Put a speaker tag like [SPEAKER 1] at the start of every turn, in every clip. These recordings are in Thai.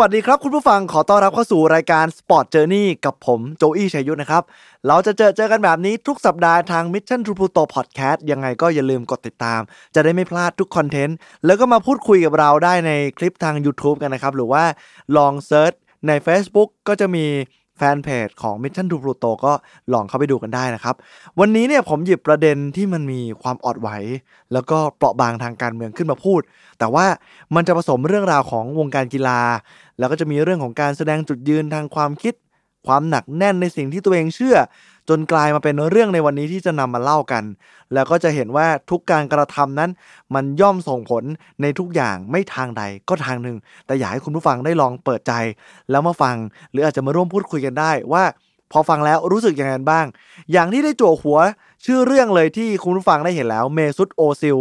[SPEAKER 1] วัสดีครับคุณผู้ฟังขอต้อนรับเข้าสู่รายการ Sport Journey กับผมโจอี้ชัยยุทธนะครับ เราจะเจอเจอกันแบบนี้ทุกสัปดาห์ทาง Mission to Pluto Podcast ยังไงก็อย่าลืมกดติดตาม จะได้ไม่พลาดทุก content แล้วก็มาพูดคุยกับเราได้ในคลิปทาง YouTube กันนะครับ หรือว่าลองเซิร์ชใน Facebook ก็จะมี แฟนเพจของ Mission to Pluto ก็ลองเข้าไปดูกันได้นะครับ วันนี้เนี่ยผมหยิบประเด็นที่มันมีความอดไหว แล้วก็เปราะบางทางการเมืองขึ้นมาพูด แต่ว่ามันจะผสมเรื่องราวของวงการกีฬา แล้วก็จะมีเรื่องของการแสดงจุดยืนทางความคิด ความหนักแน่นในสิ่งที่ตัวเองเชื่อ จนกลายมาเป็นเรื่องในวันนี้ที่จะนำมาเล่ากัน แล้วก็จะเห็นว่าทุกการกระทำนั้น มันย่อมส่งผลในทุกอย่างไม่ทางใดก็ทางหนึ่ง แต่อยากให้คุณผู้ฟังได้ลองเปิดใจ แล้วมาฟัง หรืออาจจะมาร่วมพูดคุยกันได้ว่าพอฟังแล้วรู้สึกยังไงบ้าง อย่างที่ได้จั่วหัว ชื่อเรื่องเลยที่คุณผู้ฟังได้เห็นแล้วเมซุตโอซิล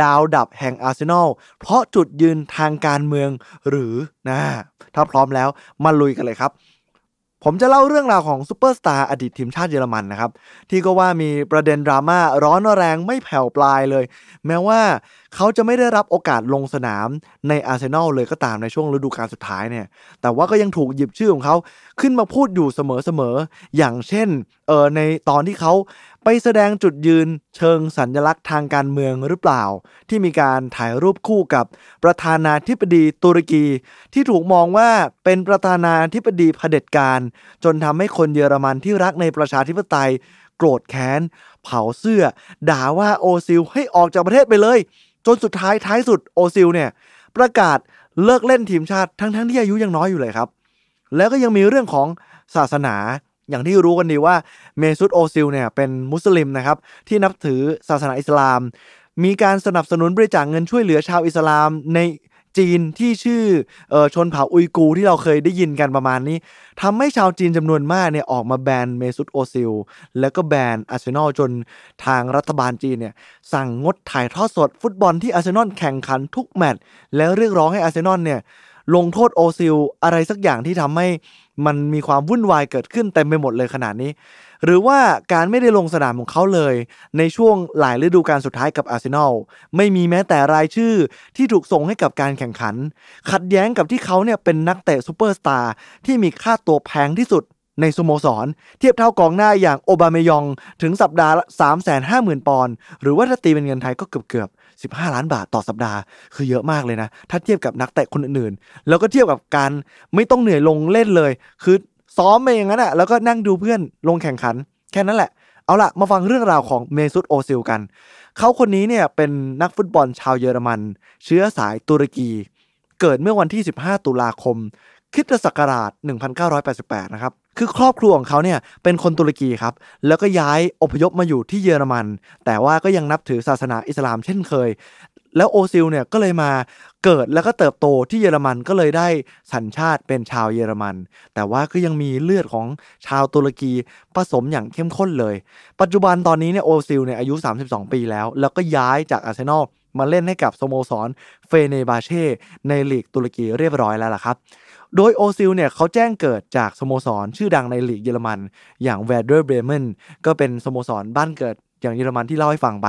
[SPEAKER 1] ดาวดับแห่งอาร์เซนอล เพราะจุดยืนทางการเมืองเหรอนะถ้าพร้อมแล้วมาลุยกันเลยครับ ผมจะเล่าเรื่องราวของซูเปอร์สตาร์อดีตทีมชาติเยอรมันนะครับ ที่ก็ว่ามีประเด็นดราม่าร้อนแรงไม่แผ่วปลายเลย แม้ว่า เขาจะไม่ได้รับโอกาสลงสนามในอาร์เซนอลเลยก็ตามในช่วงฤดูกาลสุดท้ายเนี่ย แต่ว่าก็ยังถูกหยิบชื่อของเขาขึ้นมาพูดอยู่เสมอๆ อย่างเช่น เออในตอนที่เขาไปแสดงจุดยืนเชิงสัญลักษณ์ทางการเมืองหรือเปล่า ที่มีการถ่ายรูปคู่กับประธานาธิบดีตุรกี ที่ถูกมองว่าเป็นประธานาธิบดีเผด็จการ จนทำให้คนเยอรมันที่รักในประชาธิปไตย โกรธแค้น เผาเสื้อ ด่าว่าโอซิลให้ออกจากประเทศไปเลย จนสุดท้ายท้ายสุดโอซิลเนี่ย ประกาศเลิกเล่นทีมชาติทั้งๆที่อายุยังน้อยอยู่เลยครับ แล้วก็ยังมีเรื่องของศาสนาอย่างที่รู้กันดีว่าเมซุตโอซิลเนี่ยเป็นมุสลิมนะครับ ที่นับถือศาสนาอิสลาม มีการสนับสนุนบริจาคเงินช่วยเหลือชาวอิสลามใน จีนที่ชื่ออ๋อชนเผ่าอุยกูร์ที่เราเคยได้ยินกันประมาณนี้ทำให้ชาวจีนจำนวนมากเนี่ยออกมาแบนเมซุตโอซิล แล้วก็แบนอาร์เซนอลจนทางรัฐบาลจีนเนี่ยสั่งงดถ่ายทอดสดฟุตบอลที่อาร์เซนอลแข่งขันทุกแมตช์แล้วเรียกร้องให้อาร์เซนอลเนี่ยลงโทษโอซิลอะไรสักอย่างที่ทำให้มันมีความวุ่นวายเกิดขึ้นเต็มไปหมดเลยขนาดนี้ หรือว่าการไม่ได้ลงสนามของเขาเลย ในช่วงหลายฤดูกาลสุดท้ายกับอาร์เซนอลไม่มีแม้แต่รายชื่อที่ถูกส่งให้กับการแข่งขัน ขัดแย้งกับที่เขาเนี่ยเป็นนักเตะซูเปอร์สตาร์ที่มีค่าตัวแพงที่สุดในสโมสร เทียบเท่ากองหน้าอย่างโอบามายองถึงสัปดาห์ละ3 5 0 0 0 0 ปอนด์หรือว่าถ้าตีเป็นเงินไทยก็เกือบเกือบ15 ล้านบาทต่อสัปดาห์คือเยอะมากเลยนะ ถ้าเทียบกับนักเตะคนอื่นๆ แล้วก็เทียบกับการไม่ต้องเหนื่อยลงเล่นเลย คือ ซ้อมไปอย่างนั้นอะแล้วก็นั่งดูเพื่อนลงแข่งขัน แค่นั้นแหละ เอาล่ะมาฟังเรื่องราวของเมซุตโอซิลกัน เขาคนนี้เนี่ยเป็นนักฟุตบอลชาวเยอรมัน เชื้อสายตุรกี เกิดเมื่อวันที่ 15 ตุลาคมคริสตศักราช 1988 นะครับ คือครอบครัวของเขาเนี่ยเป็นคนตุรกีครับ แล้วก็ย้ายอพยพมาอยู่ที่เยอรมัน แต่ว่าก็ยังนับถือศาสนาอิสลามเช่นเคย แล้วโอซิลเนี่ยก็เลยมาเกิดแล้วก็เติบโตที่เยอรมันก็เลยได้สัญชาติเป็นชาวเยอรมัน แต่ว่าก็ยังมีเลือดของชาวตุรกีผสมอย่างเข้มข้นเลย ปัจจุบันตอนนี้เนี่ยโอซิลเนี่ยอายุ 32 ปีแล้ว แล้วก็ย้ายจากอาร์เซนอลมาเล่นให้กับสโมสรเฟเนบาเช่ในลีกตุรกีเรียบร้อยแล้วล่ะครับ โดยโอซิลเนี่ยเขาแจ้งเกิดจากสโมสรชื่อดังในลีกเยอรมัน อย่างแวร์เดอร์เบรเมนก็เป็นสโมสรบ้านเกิด อย่างเยอรมันที่เล่าให้ฟังไป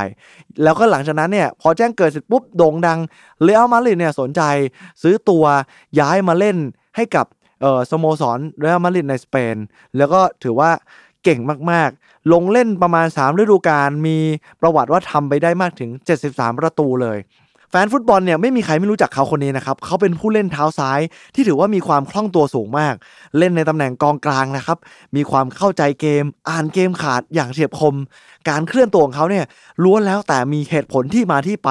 [SPEAKER 1] แล้วก็หลังจากนั้นเนี่ยพอแจ้งเกิดเสร็จปุ๊บโด่งดังเรอัลมาดริดเนี่ยสนใจซื้อตัวย้ายมาเล่นให้กับเออสโมสรเรอัลมาดริดในสเปน แล้วก็ถือว่าเก่งมากๆ ลงเล่นประมาณ 3 ฤดูกาลมีประวัติว่าทำไปได้มากถึง 73 ประตูเลย แฟนฟุตบอลเนี่ยไม่มีใครไม่รู้จักเขาคนนี้นะครับเขาเป็นผู้เล่นเท้าซ้ายที่ถือว่ามีความคล่องตัวสูงมาก เล่นในตำแหน่งกองกลางนะครับ มีความเข้าใจเกม อ่านเกมขาดอย่างเฉียบคม การเคลื่อนตัวของเขาเนี่ยล้วนแล้วแต่มีเหตุผลที่มาที่ไป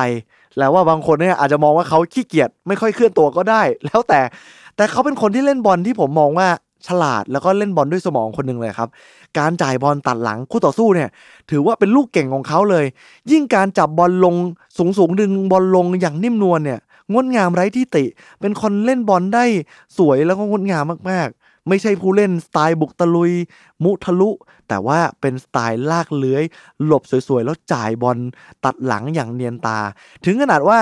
[SPEAKER 1] แล้วว่าบางคนเนี่ยอาจจะมองว่าเขาขี้เกียจไม่ค่อยเคลื่อนตัวก็ได้ แล้วแต่แต่เขาเป็นคนที่เล่นบอลที่ผมมองว่า ฉลาดแล้วก็เล่นบอลด้วยสมองคนหนึ่งเลยครับ การจ่ายบอลตัดหลังคู่ต่อสู้เนี่ย ถือว่าเป็นลูกเก่งของเขาเลย ยิ่งการจับบอลลงสูงสูงๆดึงบอลลงอย่างนิ่มนวลเนี่ยงดงามไร้ที่ติ เป็นคนเล่นบอลได้สวยแล้วก็งดงามมากๆ ไม่ใช่ผู้เล่นสไตล์บุกตะลุย มุทะลุ แต่ว่าเป็นสไตล์ลากเลื้อย หลบสวยๆ แล้วจ่ายบอลตัดหลังอย่างเนียนตา ถึงขนาดว่า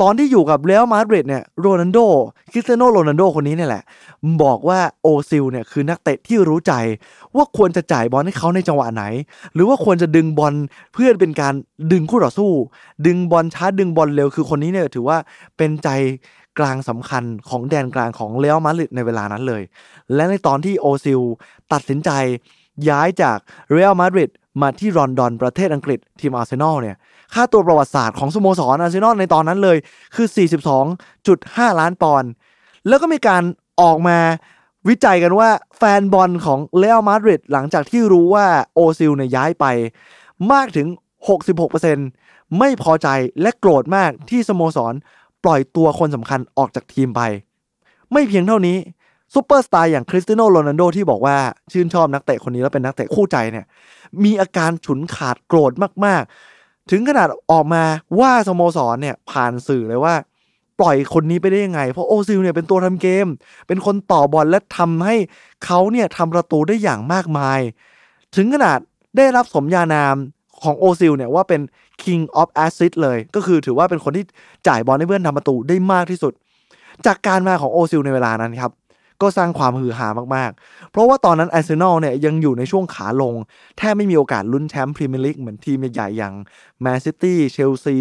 [SPEAKER 1] ตอนที่อยู่กับเรอัลมาดริดเนี่ยโรนัลโดคริสเตียโนโรนัลโดคนนี้เนี่ยแหละ บอกว่าโอซิลเนี่ยคือนักเตะที่รู้ใจว่าควรจะจ่ายบอลให้เขาในจังหวะไหน หรือว่าควรจะดึงบอลเพื่อเป็นการดึงคู่ต่อสู้ ดึงบอลช้าดึงบอลเร็วคือคนนี้เนี่ยถือว่าเป็นใจกลางสำคัญของแดนกลางของเรอัลมาดริดในเวลานั้นเลย และในตอนที่โอซิลตัดสินใจย้ายจากเรอัลมาดริด มาที่ลอนดอนประเทศอังกฤษทีมอาร์เซนอลเนี่ยค่าตัวประวัติศาสตร์ของสโมสรอาร์เซนอลในตอนนั้นเลยคือ 42.5 ล้านปอนด์แล้วก็มีการออกมาวิจัยกันว่าแฟนบอลของเรอัลมาดริดหลังจากที่รู้ว่าโอซิลเนี่ยย้ายไป มากถึง 66%ไม่พอใจและโกรธมากที่สโมสรปล่อยตัวคนสำคัญออกจากทีมไป ไม่เพียงเท่านี้ซูเปอร์สตาร์อย่างคริสตียโนโรนัลโดที่บอกว่าชื่นชอบนักเตะคนนี้แล้วเป็นนักเตะคู่ใจเนี่ย มีอาการฉุนขาดโกรธมากๆ ถึงขนาดออกมาด่าสโมสรเนี่ยผ่านสื่อเลยว่า ปล่อยคนนี้ไปได้ยังไง เพราะโอซิลเนี่ยเป็นตัวทำเกม เป็นคนต่อบอลและทำให้เขาเนี่ยทำประตูได้อย่างมากมาย ถึงขนาดได้รับสมญานามของโอซิลเนี่ยว่าเป็น King of Assist เลย ก็คือถือว่าเป็นคนที่จ่ายบอลให้เพื่อนทำประตูได้มากที่สุด จากการมาของโอซิลในเวลานั้นครับ ก็สร้างความฮือฮามากๆ เพราะว่าตอนนั้นอาร์เซนอลเนี่ยยังอยู่ในช่วงขาลง แทบไม่มีโอกาสลุ้นแชมป์พรีเมียร์ลีกเหมือนทีมใหญ่ๆอย่างแมนซิตี้เชลซี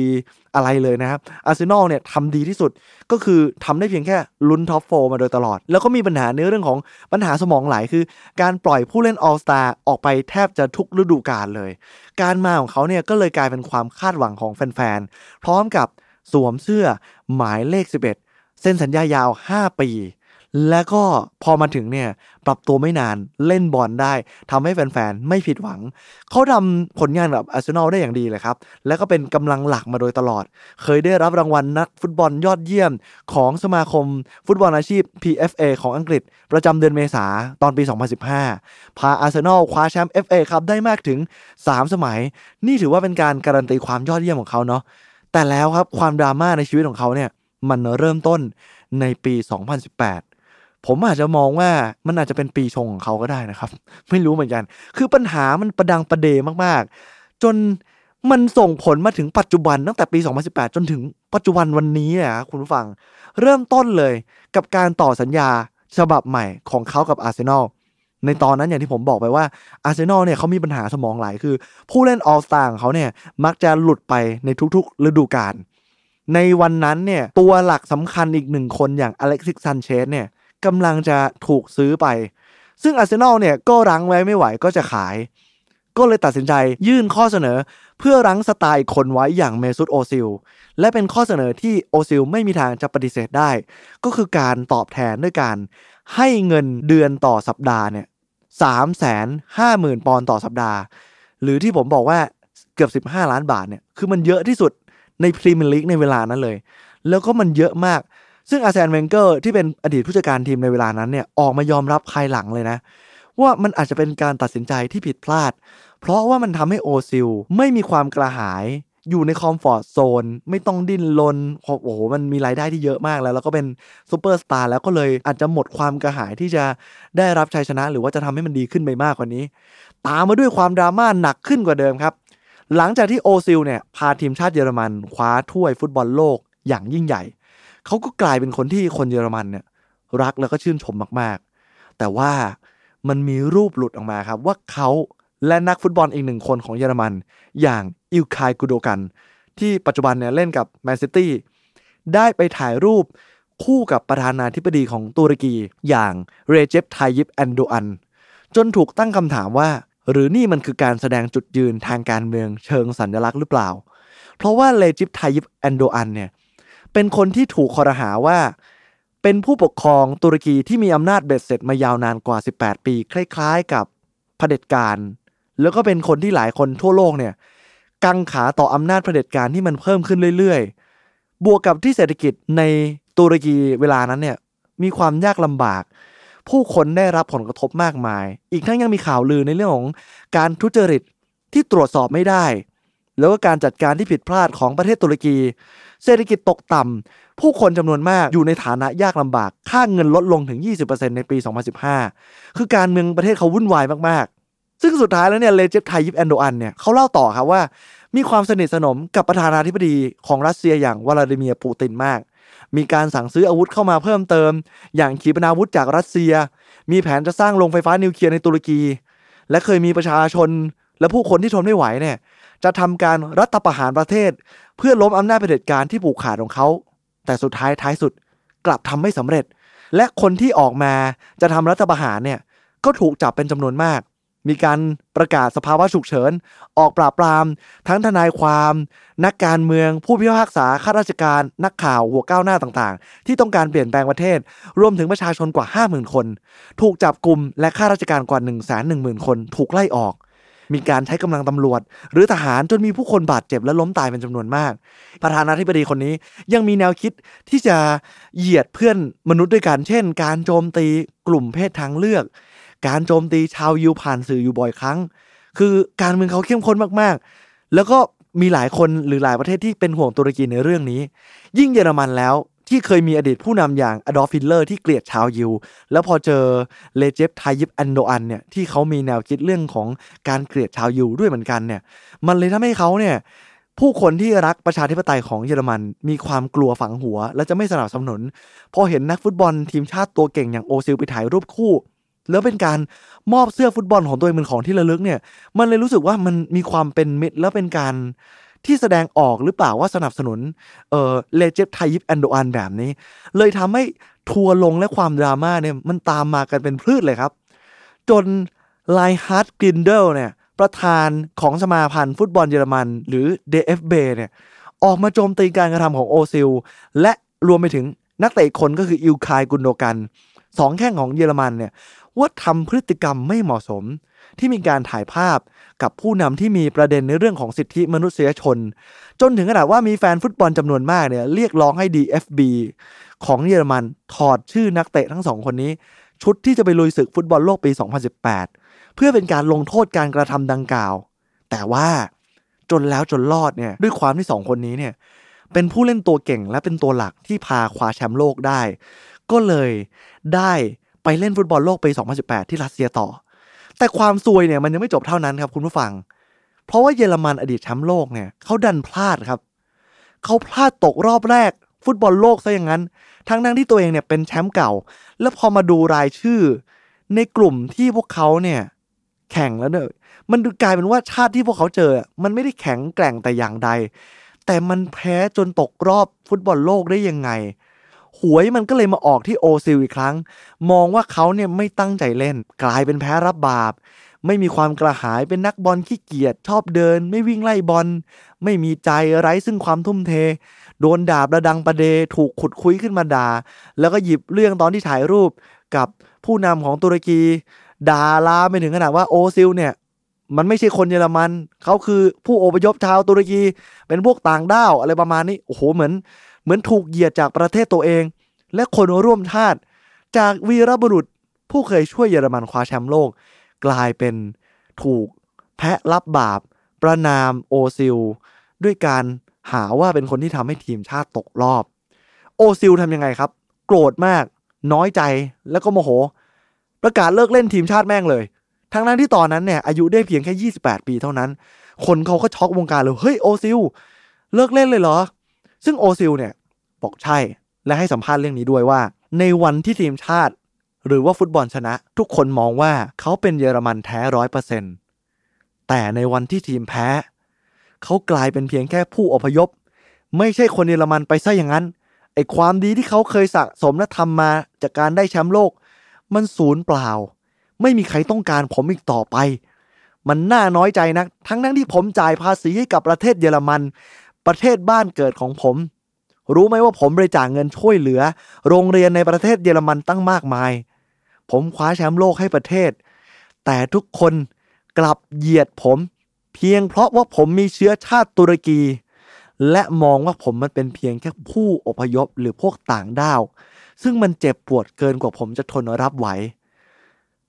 [SPEAKER 1] อะไรเลยนะครับอาร์เซนอลเนี่ยทำดีที่สุดก็คือทำได้เพียงแค่ลุ้น top four มาโดยตลอด แล้วก็มีปัญหาในเรื่องของปัญหาสมองไหลคือ การปล่อยผู้เล่น all-star ออกไปแทบจะทุกฤดูกาลเลย การมาของเขาเนี่ยก็เลยกลายเป็นความคาดหวังของแฟนๆพร้อมกับสวมเสื้อหมายเลข 11เซ็นสัญญายาว 5 ปี แล้วก็พอมาถึงเนี่ยปรับตัวไม่นานเล่นบอลได้ทำให้แฟนๆ ไม่ผิดหวัง เขาทำผลงานกับอาร์เซนอลได้อย่างดีเลยครับ แล้วก็เป็นกำลังหลักมาโดยตลอด เคยได้รับรางวัลนักฟุตบอลยอดเยี่ยมของสมาคมฟุตบอลอาชีพ PFA ของอังกฤษ ประจำเดือนเมษาตอนปี 2015 พาอาร์เซนอลคว้าแชมป์ FA ครับได้มากถึง 3 สมัย นี่ถือว่าเป็นการการันตีความยอดเยี่ยมของเขาเนาะแต่แล้วครับความดราม่าในชีวิตของเขาเนี่ยมันเริ่มต้นในปี 2018 ผมอาจจะมองว่ามันอาจจะเป็นปีชงของเขาก็ได้นะครับ ไม่รู้เหมือนกัน คือปัญหามันประดังประเดมากๆ จนมันส่งผลมาถึงปัจจุบันตั้งแต่ปี 2018 จนถึงปัจจุบันวันนี้นะคุณผู้ฟัง เริ่มต้นเลยกับการต่อสัญญาฉบับใหม่ของเขากับอาร์เซนอลในตอนนั้นอย่างที่ผมบอกไปว่าอาร์เซนอลเนี่ยเขามีปัญหาสมองไหลคือ ผู้เล่น all-star ของเขาเนี่ยมักจะหลุดไปในทุกๆ ฤดูกาลในวันนั้นเนี่ยตัวหลักสำคัญอีกหนึ่งคนอย่างอเล็กซิสซันเชสเนี่ย กำลังจะถูกซื้อไป ซึ่งอาร์เซนอลเนี่ยก็รั้งไว้ไม่ไหวก็จะขาย ก็เลยตัดสินใจยื่นข้อเสนอ เพื่อรั้งสตาร์อีกคนไว้อย่างเมซุตโอซิล และเป็นข้อเสนอที่โอซิลไม่มีทางจะปฏิเสธได้ ก็คือการตอบแทนด้วยการให้เงินเดือนต่อสัปดาห์เนี่ยสามแสนห้าหมื่นปอนด์ต่อสัปดาห์ หรือที่ผมบอกว่าเกือบ 15 ล้านบาทเนี่ย คือมันเยอะที่สุดในพรีเมียร์ลีกในเวลานั้นเลย แล้วก็มันเยอะมาก ซึ่งอาร์เซนเวนเกอร์ที่เป็นอดีตผู้จัดการทีมในเวลานั้นเนี่ยออกมายอมรับภายหลังเลยนะ ว่ามันอาจจะเป็นการตัดสินใจที่ผิดพลาด เพราะว่ามันทำให้โอซิลไม่มีความกระหาย อยู่ใน comfort zone ไม่ต้องดิ้นรนโอ้โหมันมีรายได้ที่เยอะมากแล้ว แล้วก็เป็นซูเปอร์สตาร์แล้วก็เลยอาจจะหมดความกระหายที่จะได้รับชัยชนะ หรือว่าจะทำให้มันดีขึ้นไปมากกว่านี้ ตามมาด้วยความดราม่าหนักขึ้นกว่าเดิมครับหลังจากที่โอซิลเนี่ยพาทีมชาติเยอรมันคว้าถ้วยฟุตบอลโลกอย่างยิ่งใหญ่ เขาก็กลายเป็นคนที่คนเยอรมันเนี่ยรักแล้วก็ชื่นชมมากๆ แต่ว่ามันมีรูปหลุดออกมาครับ ว่าเขาและนักฟุตบอลอีกหนึ่งคนของเยอรมัน อย่างอิลคายกูโดกัน ที่ปัจจุบันเนี่ยเล่นกับแมนซิตี้ได้ไปถ่ายรูปคู่กับประธานาธิบดีของตุรกีอย่างเรเจปไทยิปแอร์โดอัน จนถูกตั้งคำถามว่า หรือนี่มันคือการแสดงจุดยืนทางการเมืองเชิงสัญลักษณ์หรือเปล่า เพราะว่าเรเจปไทยิปแอร์โดอันเนี่ย เป็นคนที่ถูกคอรหาว่า เป็นผู้ปกครองตุรกีที่มีอำนาจเบ็ดเสร็จมายาวนานกว่า 18 ปี คล้ายๆ กับเผด็จการ แล้วก็เป็นคนที่หลายคนทั่วโลกเนี่ยกังขาต่ออำนาจเผด็จการที่มันเพิ่มขึ้นเรื่อยๆ บวกกับที่เศรษฐกิจในตุรกีเวลานั้นเนี่ยมีความยากลำบาก ผู้คนได้รับผลกระทบมากมาย อีกทั้งยังมีข่าวลือในเรื่องของการทุจริตที่ตรวจสอบไม่ได้ แล้วก็การจัดการที่ผิดพลาดของประเทศตุรกี เศรษฐกิจตกต่ำผู้คนจำนวนมากอยู่ในฐานะยากลำบาก ค่าเงินลดลงถึง 20%ในปี 2015 คือการเมืองประเทศเขาวุ่นวายมากๆ ซึ่งสุดท้ายแล้วเนี่ยเลเจฟไทยิปแอนโดอันเนี่ยเขาเล่าต่อครับว่า มีความสนิทสนมกับประธานาธิบดีของรัสเซียอย่างวลาดิเมียร์ปูตินมาก มีการสั่งซื้ออาวุธเข้ามาเพิ่มเติม อย่างขีปนาวุธจากรัสเซีย มีแผนจะสร้างโรงไฟฟ้านิวเคลียร์ในตุรกี และเคยมีประชาชนและผู้คนที่ทนไม่ไหวเนี่ยจะทำการรัฐประหารประเทศ เพื่อล้มอำนาจเผด็จการที่ผูกขาดของเขา แต่สุดท้ายท้ายสุดกลับทำไม่สำเร็จ และคนที่ออกมาจะทำรัฐประหารเนี่ยก็ถูกจับเป็นจำนวนมาก มีการประกาศสภาวะฉุกเฉิน ออกปราบปราม ทั้งทนายความ นักการเมือง ผู้พิพากษาข้าราชการ นักข่าวหัวก้าวหน้าต่างๆ ที่ต้องการเปลี่ยนแปลงประเทศ รวมถึงประชาชนกว่า 50,000 คน ถูกจับกลุ่มและข้าราชการกว่า 1 1 0 0 0 0 คน ถูกไล่ออก มีการใช้กำลังตำรวจ หรือทหารจนมีผู้คนบาดเจ็บและล้มตายเป็นจำนวนมาก ประธานาธิบดีคนนี้ยังมีแนวคิดที่จะเหยียดเพื่อนมนุษย์ด้วยกัน เช่น การโจมตีกลุ่มเพศทางเลือก การโจมตีชาวยิวผ่านสื่ออยู่บ่อยครั้ง คือการเมืองเขาเข้มข้นมากๆ แล้วก็มีหลายคนหรือหลายประเทศที่เป็นห่วงตุรกีในเรื่องนี้ ยิ่งเยอรมันแล้ว ที่เคยมีอดีตผู้นำอย่างอดอล์ฟฮิตเลอร์ที่เกลียดชาวยิว แล้วพอเจอเรเจปไทยิปแอร์โดอันเนี่ยที่เขามีแนวคิดเรื่องของการเกลียดชาวยิวด้วยเหมือนกันเนี่ยมันเลยทำให้เขาเนี่ยผู้คนที่รักประชาธิปไตยของเยอรมันมีความกลัวฝังหัว และจะไม่สนับสนุน พอเห็นนักฟุตบอลทีมชาติตัวเก่งอย่างโอซิลไปถ่ายรูปคู่ แล้วเป็นการมอบเสื้อฟุตบอลของตัวเองเป็นของที่ระลึกเนี่ยมันเลยรู้สึกว่ามันมีความเป็นมิตรแล้วเป็นการ ที่แสดงออกหรือเปล่าว่าสนับสนุนเออเรเจปไทยิปแอร์โดอันแบบนี้ เลยทำให้ทัวร์ลงและความดราม่าเนี่ยมันตามมากันเป็นพรืดเลยครับ จนไรน์ฮาร์ดกรินเดลเนี่ยประธานของสมาพันธ์ฟุตบอลเยอรมัน หรือ DFB เนี่ยออกมาโจมตีการกระทำของโอซิล และรวมไปถึงนักเตะคนก็คืออิลคายกุนโดกันสองแข้งของเยอรมันเนี่ยว่าทำพฤติกรรมไม่เหมาะสม ที่มีการถ่ายภาพกับผู้นำที่มีประเด็นในเรื่องของสิทธิมนุษยชน จนถึงขนาดว่ามีแฟนฟุตบอลจำนวนมากเนี่ยเรียกร้องให้ DFB ของเยอรมันถอดชื่อนักเตะทั้งสองคนนี้ ชุดที่จะไปลุยศึกฟุตบอลโลกปี 2018 เพื่อเป็นการลงโทษการกระทำดังกล่าว แต่ว่าจนแล้วจนรอดเนี่ยด้วยความที่สองคนนี้เนี่ยเป็นผู้เล่นตัวเก่งและเป็นตัวหลักที่พาคว้าแชมป์โลกได้ ก็เลยได้ไปเล่นฟุตบอลโลกปี 2018 ที่รัสเซียต่อ แต่ความซวยเนี่ยมันยังไม่จบเท่านั้นครับคุณผู้ฟัง เพราะว่าเยอรมันอดีตแชมป์โลกเนี่ยเขาดันพลาดครับเขาพลาดตกรอบแรก ฟุตบอลโลกซะอย่างนั้น ทั้งทั้งที่ตัวเองเนี่ยเป็นแชมป์เก่า แล้วพอมาดูรายชื่อ ในกลุ่มที่พวกเขาเนี่ยแข่งแล้วเนี่ยมันกลายเป็นว่าชาติที่พวกเขาเจอ มันไม่ได้แข็งแกร่งแต่อย่างใด แต่มันแพ้จนตกรอบฟุตบอลโลกได้ยังไง หวยมันก็เลยมาออกที่โอซิลอีกครั้ง มองว่าเขาเนี่ยไม่ตั้งใจเล่น กลายเป็นแพ้รับบาป ไม่มีความกระหายเป็นนักบอลขี้เกียจชอบเดิน ไม่วิ่งไล่บอล ไม่มีใจไร้ซึ่งความทุ่มเท โดนด่าประดังประเด ถูกขุดคุยขึ้นมาด่า แล้วก็หยิบเรื่องตอนที่ถ่ายรูปกับผู้นำของตุรกีด่าลาไปถึงขนาดว่าโอซิลเนี่ยมันไม่ใช่คนเยอรมัน เขาคือผู้อพยพชาวตุรกี เป็นพวกต่างด้าวอะไรประมาณนี้ โอ้โห เหมือน มือนถูกเหยียดจากประเทศตัวเอง และคนร่วมชาติ จากวีรบุรุษผู้เคยช่วยเยอรมันคว้าแชมป์โลก กลายเป็นถูกแพะรับบาป ประนามโอซิล ด้วยการหาว่าเป็นคนที่ทำให้ทีมชาติตกรอบ โอซิลทำยังไงครับ โกรธมากน้อยใจแล้วก็โมโห ประกาศเลิกเล่นทีมชาติแม่งเลย ทั้งนั้นที่ตอนนั้นเนี่ยอายุได้เพียงแค่ 28 ปีเท่านั้น คนเขาก็ช็อกวงการเลยเฮ้ยโอซิลเลิกเล่นเลยเหรอ ซึ่งโอซิลเนี่ย บอกใช่ และให้สัมภาษณ์เรื่องนี้ด้วยว่า ในวันที่ทีมชาติ หรือว่าฟุตบอลชนะ ทุกคนมองว่าเขาเป็นเยอรมันแท้ร้อยเปอร์เซ็นต์แต่ในวันที่ทีมแพ้ เขากลายเป็นเพียงแค่ผู้อพยพ ไม่ใช่คนเยอรมันไปซะอย่างนั้นไอ้ความดีที่เขาเคยสะสมและทำมาจากการได้แชมป์โลก มันสูญเปล่า ไม่มีใครต้องการผมอีกต่อไป มันน่าน้อยใจนักทั้งนั้นที่ผมจ่ายภาษีให้กับประเทศเยอรมัน ประเทศบ้านเกิดของผม รู้ไหมว่าผมบริจาคเงินช่วยเหลือ โรงเรียนในประเทศเยอรมันตั้งมากมาย ผมคว้าแชมป์โลกให้ประเทศ แต่ทุกคนกลับเหยียดผม เพียงเพราะว่าผมมีเชื้อชาติตุรกี และมองว่าผมมันเป็นเพียงแค่ผู้อพยพหรือพวกต่างด้าว ซึ่งมันเจ็บปวดเกินกว่าผมจะทนรับไหว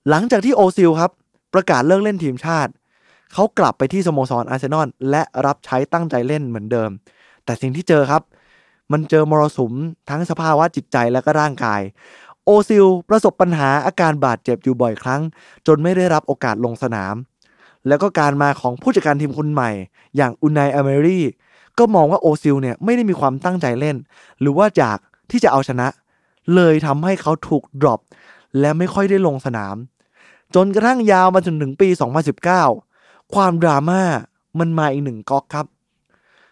[SPEAKER 1] หลังจากที่โอซิลครับ ประกาศเลิกเล่นทีมชาติเขากลับไปที่สโมสรอาร์เซนอลและรับใช้ตั้งใจเล่นเหมือนเดิม แต่สิ่งที่เจอครับ มันเจอมรสุมทั้งสภาวะจิตใจและก็ร่างกาย โอซิลประสบปัญหาอาการบาดเจ็บอยู่บ่อยครั้ง จนไม่ได้รับโอกาสลงสนาม แล้วก็การมาของผู้จัดการทีมคนใหม่ อย่างอูไนเอเมรีก็มองว่าโอซิลเนี่ยไม่ได้มีความตั้งใจเล่น หรือว่าอยากที่จะเอาชนะ เลยทำให้เขาถูก drop และไม่ค่อยได้ลงสนาม จนกระทั่งยาวมาจนถึงปี 2019 ความดราม่ามันมาอีกหนึ่งก๊อกครับ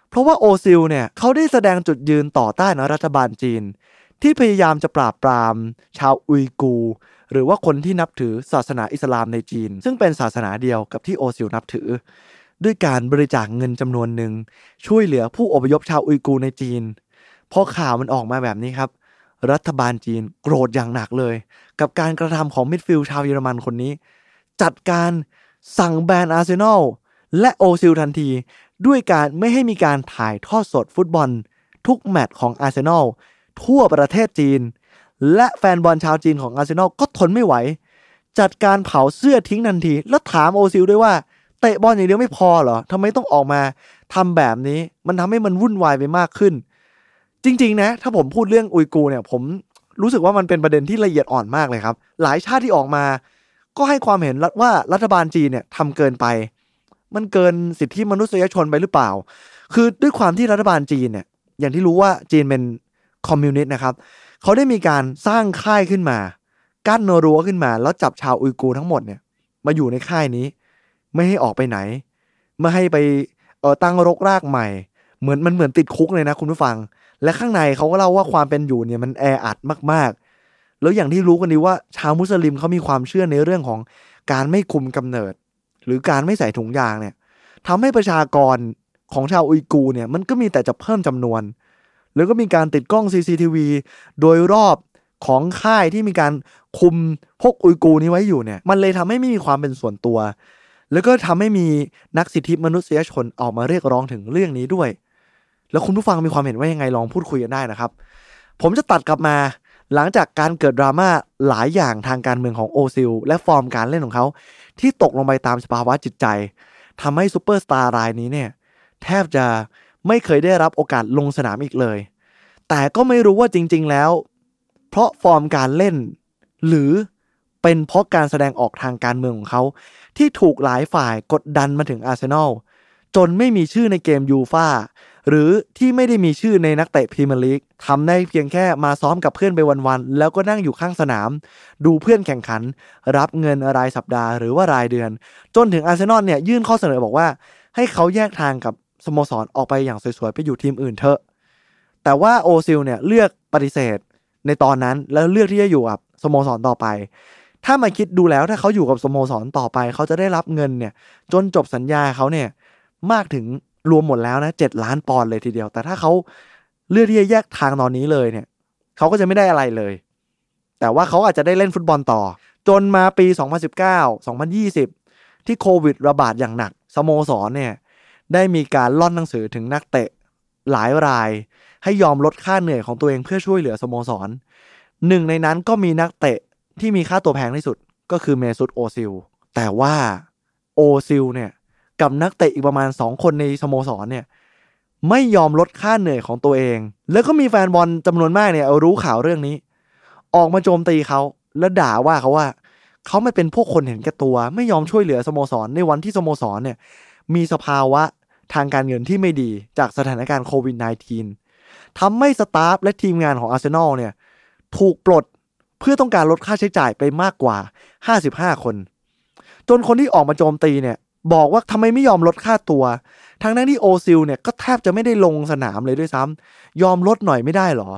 [SPEAKER 1] เพราะว่าโอซิลเนี่ยเขาได้แสดงจุดยืนต่อต้านรัฐบาลจีน ที่พยายามจะปราบปราม ชาวอุยกูร์ หรือว่าคนที่นับถือศาสนาอิสลามในจีน ซึ่งเป็นศาสนาเดียวกับที่โอซิลนับถือ ด้วยการบริจาคเงินจำนวนหนึ่ง ช่วยเหลือผู้อพยพชาวอุยกูร์ในจีนพอข่าวมันออกมาแบบนี้ครับ รัฐบาลจีนโกรธอย่างหนักเลย กับการกระทำของมิดฟิลด์ชาวเยอรมันคนนี้ จัดการสั่งแบนอาร์เซนอลและโอซิลทันที ด้วยการไม่ให้มีการถ่ายทอดสดฟุตบอล ทุกแมตช์ของอาร์เซนอลทั่วประเทศจีน และแฟนบอลชาวจีนของอาร์เซนอลก็ทนไม่ไหว จัดการเผาเสื้อทิ้งทันที แล้วถามโอซิลด้วยว่าเตะบอลอย่างเดียวไม่พอเหรอทำไมต้องออกมาทำแบบนี้ มันทำให้มันวุ่นวายไปมากขึ้น จริง ๆ นะ ถ้าผมพูดเรื่องอุยกูเนี่ย ผมรู้สึกว่ามันเป็นประเด็นที่ละเอียดอ่อนมากเลยครับ หลายชาติที่ออกมา ก็ให้ความเห็นว่ารัฐบาลจีนเนี่ยทำเกินไป มันเกินสิทธิมนุษยชนไปหรือเปล่า คือด้วยความที่รัฐบาลจีนเนี่ย อย่างที่รู้ว่าจีนเป็นคอมมิวนิสต์นะครับ เขาได้มีการสร้างค่ายขึ้นมา กั้นนรั้วขึ้นมา แล้วจับชาวอุยกูทั้งหมดเนี่ย มาอยู่ในค่ายนี้ ไม่ให้ออกไปไหน ไม่ให้ไปเออตั้งรกรากใหม่ เหมือนมันเหมือนติดคุกเลยนะคุณผู้ฟัง และข้างในเขาก็เล่าว่าความเป็นอยู่เนี่ยมันแออัดมากๆ แล้วอย่างที่รู้กันดีว่าชาวมุสลิมเขามีความเชื่อในเรื่องของการไม่คุมกำเนิด หรือการไม่ใส่ถุงยางเนี่ยทำให้ประชากรของชาวอุยกูเนี่ยมันก็มีแต่จะเพิ่มจำนวน แล้วก็มีการติดกล้อง CCTV โดยรอบของค่ายที่มีการคุมพวกอุยกูร์นี้ไว้อยู่เนี่ย มันเลยทำให้ไม่มีความเป็นส่วนตัว แล้วก็ทำให้มีนักสิทธิมนุษยชนออกมาเรียกร้องถึงเรื่องนี้ด้วย แล้วคุณผู้ฟังมีความเห็นว่ายังไงลองพูดคุยกันได้นะครับ ผมจะตัดกลับมาหลังจากการเกิดดราม่าหลายอย่างทางการเมืองของโอซิลและฟอร์มการเล่นของเขา ที่ตกลงไปตามสภาวะจิตใจทำให้ซูเปอร์สตาร์รายนี้เนี่ยแทบจะไม่เคยได้รับโอกาสลงสนามอีกเลย แต่ก็ไม่รู้ว่าจริง ๆแล้ว เพราะฟอร์มการเล่น หรือเป็นเพราะการแสดงออกทางการเมืองของเขา ที่ถูกหลายฝ่ายกดดันมาถึงอาร์เซนอลจนไม่มีชื่อในเกมยูฟา หรือที่ไม่ได้มีชื่อในนักเตะพรีเมียร์ลีกทำได้เพียงแค่มาซ้อมกับเพื่อนไปวันๆ แล้วก็นั่งอยู่ข้างสนาม ดูเพื่อนแข่งขัน รับเงินรายสัปดาห์หรือว่ารายเดือน จนถึงอาร์เซนอลเนี่ยยื่นข้อเสนอบอกว่า ให้เขาแยกทางกับสโมสรออกไปอย่างสวยๆ ไปอยู่ทีมอื่นเถอะ แต่ว่าโอซิลเนี่ยเลือกปฏิเสธในตอนนั้นแล้วเลือกที่จะอยู่กับสโมสรต่อไป ถ้ามาคิดดูแล้วถ้าเขาอยู่กับสโมสรต่อไป เขาจะได้รับเงินเนี่ยจนจบสัญญาเขาเนี่ยมากถึง รวมหมดแล้วนะเจ็ดล้านปอนด์เลยทีเดียว แต่ถ้าเขาเลือกที่จะแยกทางตอนนี้เลยเนี่ยเขาก็จะไม่ได้อะไรเลย แต่ว่าเขาอาจจะได้เล่นฟุตบอลต่อ จนมาปี 2019 2020 ที่โควิดระบาดอย่างหนักสโมสรเนี่ยได้มีการร่อนหนังสือถึงนักเตะหลายราย ให้ยอมลดค่าเหนื่อยของตัวเองเพื่อช่วยเหลือสโมสรหนึ่งในนั้นก็มีนักเตะที่มีค่าตัวแพงที่สุดก็คือเมซุตโอซิลแต่ว่าโอซิลเนี่ย กับนักเตะอีกประมาณ 2 คนในสโมสรเนี่ยไม่ยอมลดค่าเหนื่อยของตัวเอง แล้วก็มีแฟนบอลจำนวนมากเนี่ยรู้ข่าวเรื่องนี้ ออกมาโจมตีเขาแล้วด่าว่าเขาว่า เขาไม่เป็นพวกคนเห็นแก่ตัว ไม่ยอมช่วยเหลือสโมสรในวันที่สโมสรเนี่ยมีสภาวะทางการเงินที่ไม่ดีจากสถานการณ์โควิด -19 ทำให้สตาฟและทีมงานของอาร์เซนอลเนี่ยถูกปลดเพื่อต้องการลดค่าใช้จ่ายไปมากกว่า 55 คน จนคนที่ออกมาโจมตีเนี่ย บอกว่าทำไมไม่ยอมลดค่าตัว ทั้งนั้นที่โอซิลเนี่ยก็แทบจะไม่ได้ลงสนามเลยด้วยซ้ำยอมลดหน่อยไม่ได้หรอ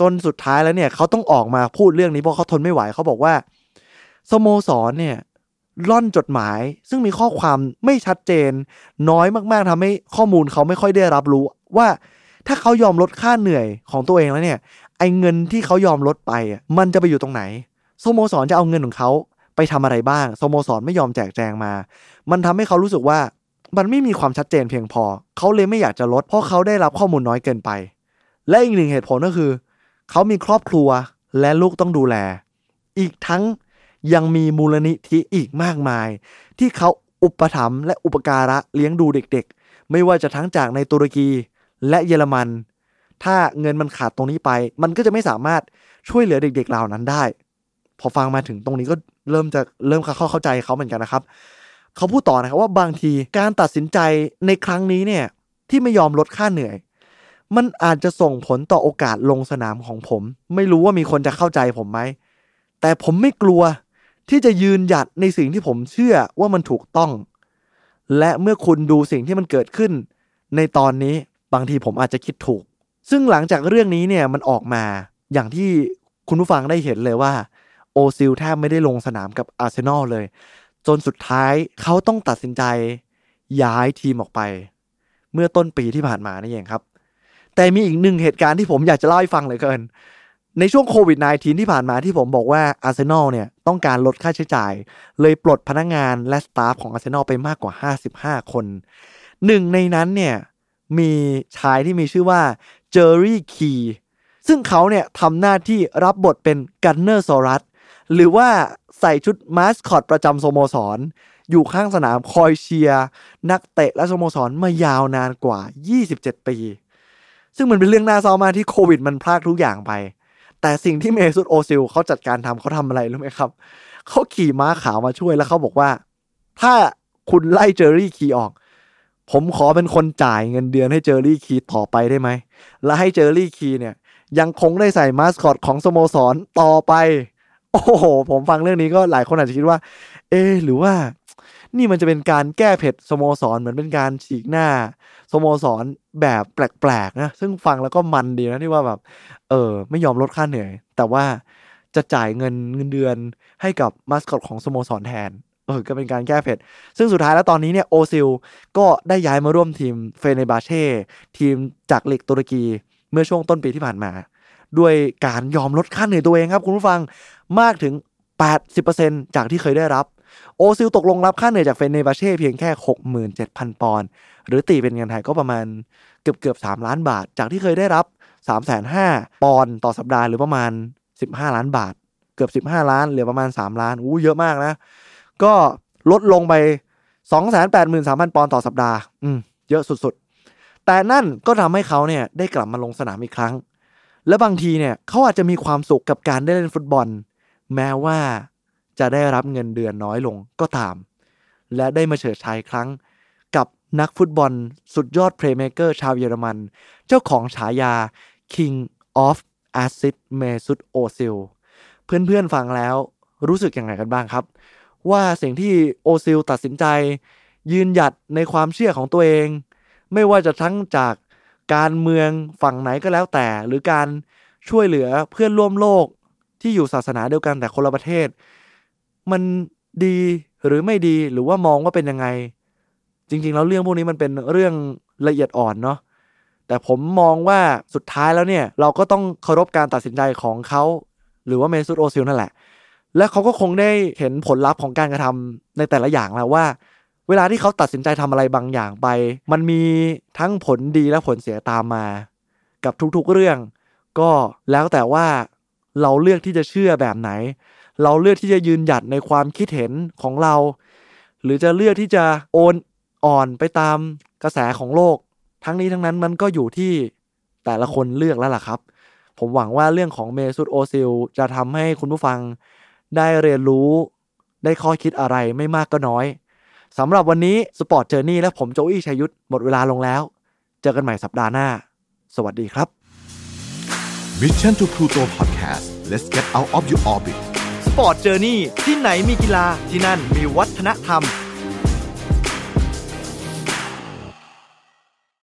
[SPEAKER 1] จนสุดท้ายแล้วเนี่ยเขาต้องออกมาพูดเรื่องนี้เพราะเขาทนไม่ไหวเขาบอกว่าสโมสรเนี่ยล่อนจดหมาย ซึ่งมีข้อความไม่ชัดเจน น้อยมากๆทำให้ข้อมูลเขาไม่ค่อยได้รับรู้ว่าถ้าเขายอมลดค่าเหนื่อยของตัวเองแล้วเนี่ยไอ้เงินที่เขายอมลดไปมันจะไปอยู่ตรงไหนสโมสรจะเอาเงินของเขา ไปทำอะไรบ้างสโมสรไม่ยอมแจกแจงมา มันทำให้เขารู้สึกว่ามันไม่มีความชัดเจนเพียงพอ เขาเลยไม่อยากจะลด เพราะเขาได้รับข้อมูลน้อยเกินไป และอีกหนึ่งเหตุผลก็คือ เขามีครอบครัวและลูกต้องดูแล อีกทั้งยังมีมูลนิธิอีกมากมาย ที่เขาอุปถัมภ์และอุปการะเลี้ยงดูเด็กๆ ไม่ว่าจะทั้งจากในตุรกีและเยอรมัน ถ้าเงินมันขาดตรงนี้ไป มันก็จะไม่สามารถช่วยเหลือเด็กๆเหล่านั้นได้ พอฟังมาถึงตรงนี้ก็เริ่มจะเริ่มเข้าเข้าใจเขาเหมือนกันนะครับ เขาพูดต่อนะครับว่าบางทีการตัดสินใจในครั้งนี้เนี่ยที่ไม่ยอมลดค่าเหนื่อย มันอาจจะส่งผลต่อโอกาสลงสนามของผม ไม่รู้ว่ามีคนจะเข้าใจผมไหมแต่ผมไม่กลัวที่จะยืนหยัดในสิ่งที่ผมเชื่อว่ามันถูกต้อง และเมื่อคุณดูสิ่งที่มันเกิดขึ้น ในตอนนี้บางทีผมอาจจะคิดถูก ซึ่งหลังจากเรื่องนี้เนี่ยมันออกมาอย่างที่คุณผู้ฟังได้เห็นเลยว่า โอซิลแทบไม่ได้ลงสนามกับอาร์เซนอลเลย จนสุดท้ายเขาต้องตัดสินใจย้ายทีมออกไป เมื่อต้นปีที่ผ่านมานี่เองครับ แต่มีอีกหนึ่งเหตุการณ์ที่ผมอยากจะเล่าให้ฟังเหลือเกิน ในช่วงโควิด -19 ที่ผ่านมาที่ผมบอกว่าอาร์เซนอลเนี่ยต้องการลดค่าใช้จ่าย เลยปลดพนักงานและ staff ของอาร์เซนอลไปมากกว่า 55 คนหนึ่งในนั้นเนี่ยมีชายที่มีชื่อว่าเจอร์รี่ควีซึ่งเขาเนี่ยทำหน้าที่รับบทเป็น Gunnersaurus หรือว่าใส่ชุดมาสคอตประจำสโมสร อยู่ข้างสนามคอยเชียร์นักเตะและสโมสรมายาวนานกว่า 27 ปี ซึ่งมันเป็นเรื่องน่าเศร้ามากที่โควิดมันพรากทุกอย่างไป แต่สิ่งที่เมซุตโอซิลเขาจัดการทำเขาทำอะไรรู้ไหมครับเขาขี่ม้าขาวมาช่วยแล้วเขาบอกว่า ถ้าคุณไล่เจอรี่คีออก ผมขอเป็นคนจ่ายเงินเดือนให้เจอรี่คีต่อไปได้ไหม และให้เจอรี่คีเนี่ยยังคงได้ใส่มาสคอตของสโมสรต่อไป โอ้โห ผมฟังเรื่องนี้ก็หลายคนอาจจะคิดว่า เอ๊หรือว่า นี่มันจะเป็นการแก้เผ็ดสโมสรเหมือนเป็นการฉีกหน้าสโมสรแบบแปลกๆนะซึ่งฟังแล้วก็มันดีนะที่ว่าแบบ เออ ไม่ยอมลดค่าเหนื่อย แต่ว่าจะจ่ายเงินเงินเดือนให้กับมาสคอตของสโมสรแทนเออก็เป็นการแก้เผ็ด ซึ่งสุดท้ายแล้วตอนนี้เนี่ยโอซิลก็ได้ย้ายมาร่วมทีมเฟเนบาเช่ทีมจากลีกตุรกีเมื่อช่วงต้นปีที่ผ่านมา ด้วยการยอมลดค่าเหนื่อยตัวเองครับคุณผู้ฟังมากถึง 80%จากที่เคยได้รับ โอซิลตกลงรับค่าเหนื่อยจากเฟนเนบาเช่เพียงแค่ 67,000 ปอนด์หรือตีเป็นเงินไทยก็ประมาณเกือบเกือบ3ล้านบาท จากที่เคยได้รับ 3,500ปอนด์ต่อสัปดาห์หรือประมาณ 15 ล้านบาท เกือบ 15 ล้านเหลือประมาณ 3 ล้านอู้เยอะมากนะ ก็ลดลงไป 283,000 ปอนด์ต่อสัปดาห์ อืมเยอะสุดๆ แต่นั่นก็ทำให้เขาเนี่ยได้กลับมาลงสนามอีกครั้ง และบางทีเนี่ยเขาอาจจะมีความสุขกับการได้เล่นฟุตบอล แม้ว่าจะได้รับเงินเดือนน้อยลงก็ตาม และได้มาเฉิดฉายครั้งกับนักฟุตบอลสุดยอด playmaker ชาวเยอรมัน เจ้าของฉายา King of Assist Mesut Ozil เพื่อนๆฟังแล้วรู้สึกยังไงกันบ้างครับ ว่าสิ่งที่โอซิลตัดสินใจ ยืนหยัดในความเชื่อของตัวเอง ไม่ว่าจะทั้งจาก การเมืองฝั่งไหนก็แล้วแต่ หรือการช่วยเหลือเพื่อนร่วมโลกที่อยู่ศาสนาเดียวกันแต่คนละประเทศ มันดีหรือไม่ดีหรือว่ามองว่าเป็นยังไง จริง ๆ แล้วเรื่องพวกนี้มันเป็นเรื่องละเอียดอ่อนเนาะแต่ผมมองว่าสุดท้ายแล้วเนี่ย เราก็ต้องเคารพการตัดสินใจของเขาหรือว่าเมซุตโอซิลนั่นแหละ และเขาก็คงได้เห็นผลลัพธ์ของการกระทำในแต่ละอย่างแล้วว่า เวลาที่เขาตัดสินใจทำอะไรบางอย่างไป มันมีทั้งผลดีและผลเสียตามมา กับทุกๆเรื่อง ก็แล้วแต่ว่าเราเลือกที่จะเชื่อแบบไหน เราเลือกที่จะยืนหยัดในความคิดเห็นของเรา หรือจะเลือกที่จะโอนอ่อนไปตามกระแสของโลก ทั้งนี้ทั้งนั้นมันก็อยู่ที่แต่ละคนเลือกแล้วล่ะครับ ผมหวังว่าเรื่องของเมซุตโอซิลจะทำให้คุณผู้ฟังได้เรียนรู้ได้ข้อคิดอะไรไม่มากก็น้อย สำหรับวันนี้ Sport Journey และผมโจอี้ชัยยุทธหมดเวลาลงแล้ว เจอกันใหม่สัปดาห์หน้า สวัสดีครับ
[SPEAKER 2] Mission to Pluto Podcast let's get out of your orbit
[SPEAKER 1] สปอร์ตเจอร์นี่ที่ไหนมีกีฬาที่นั่นมีวัฒนธรรม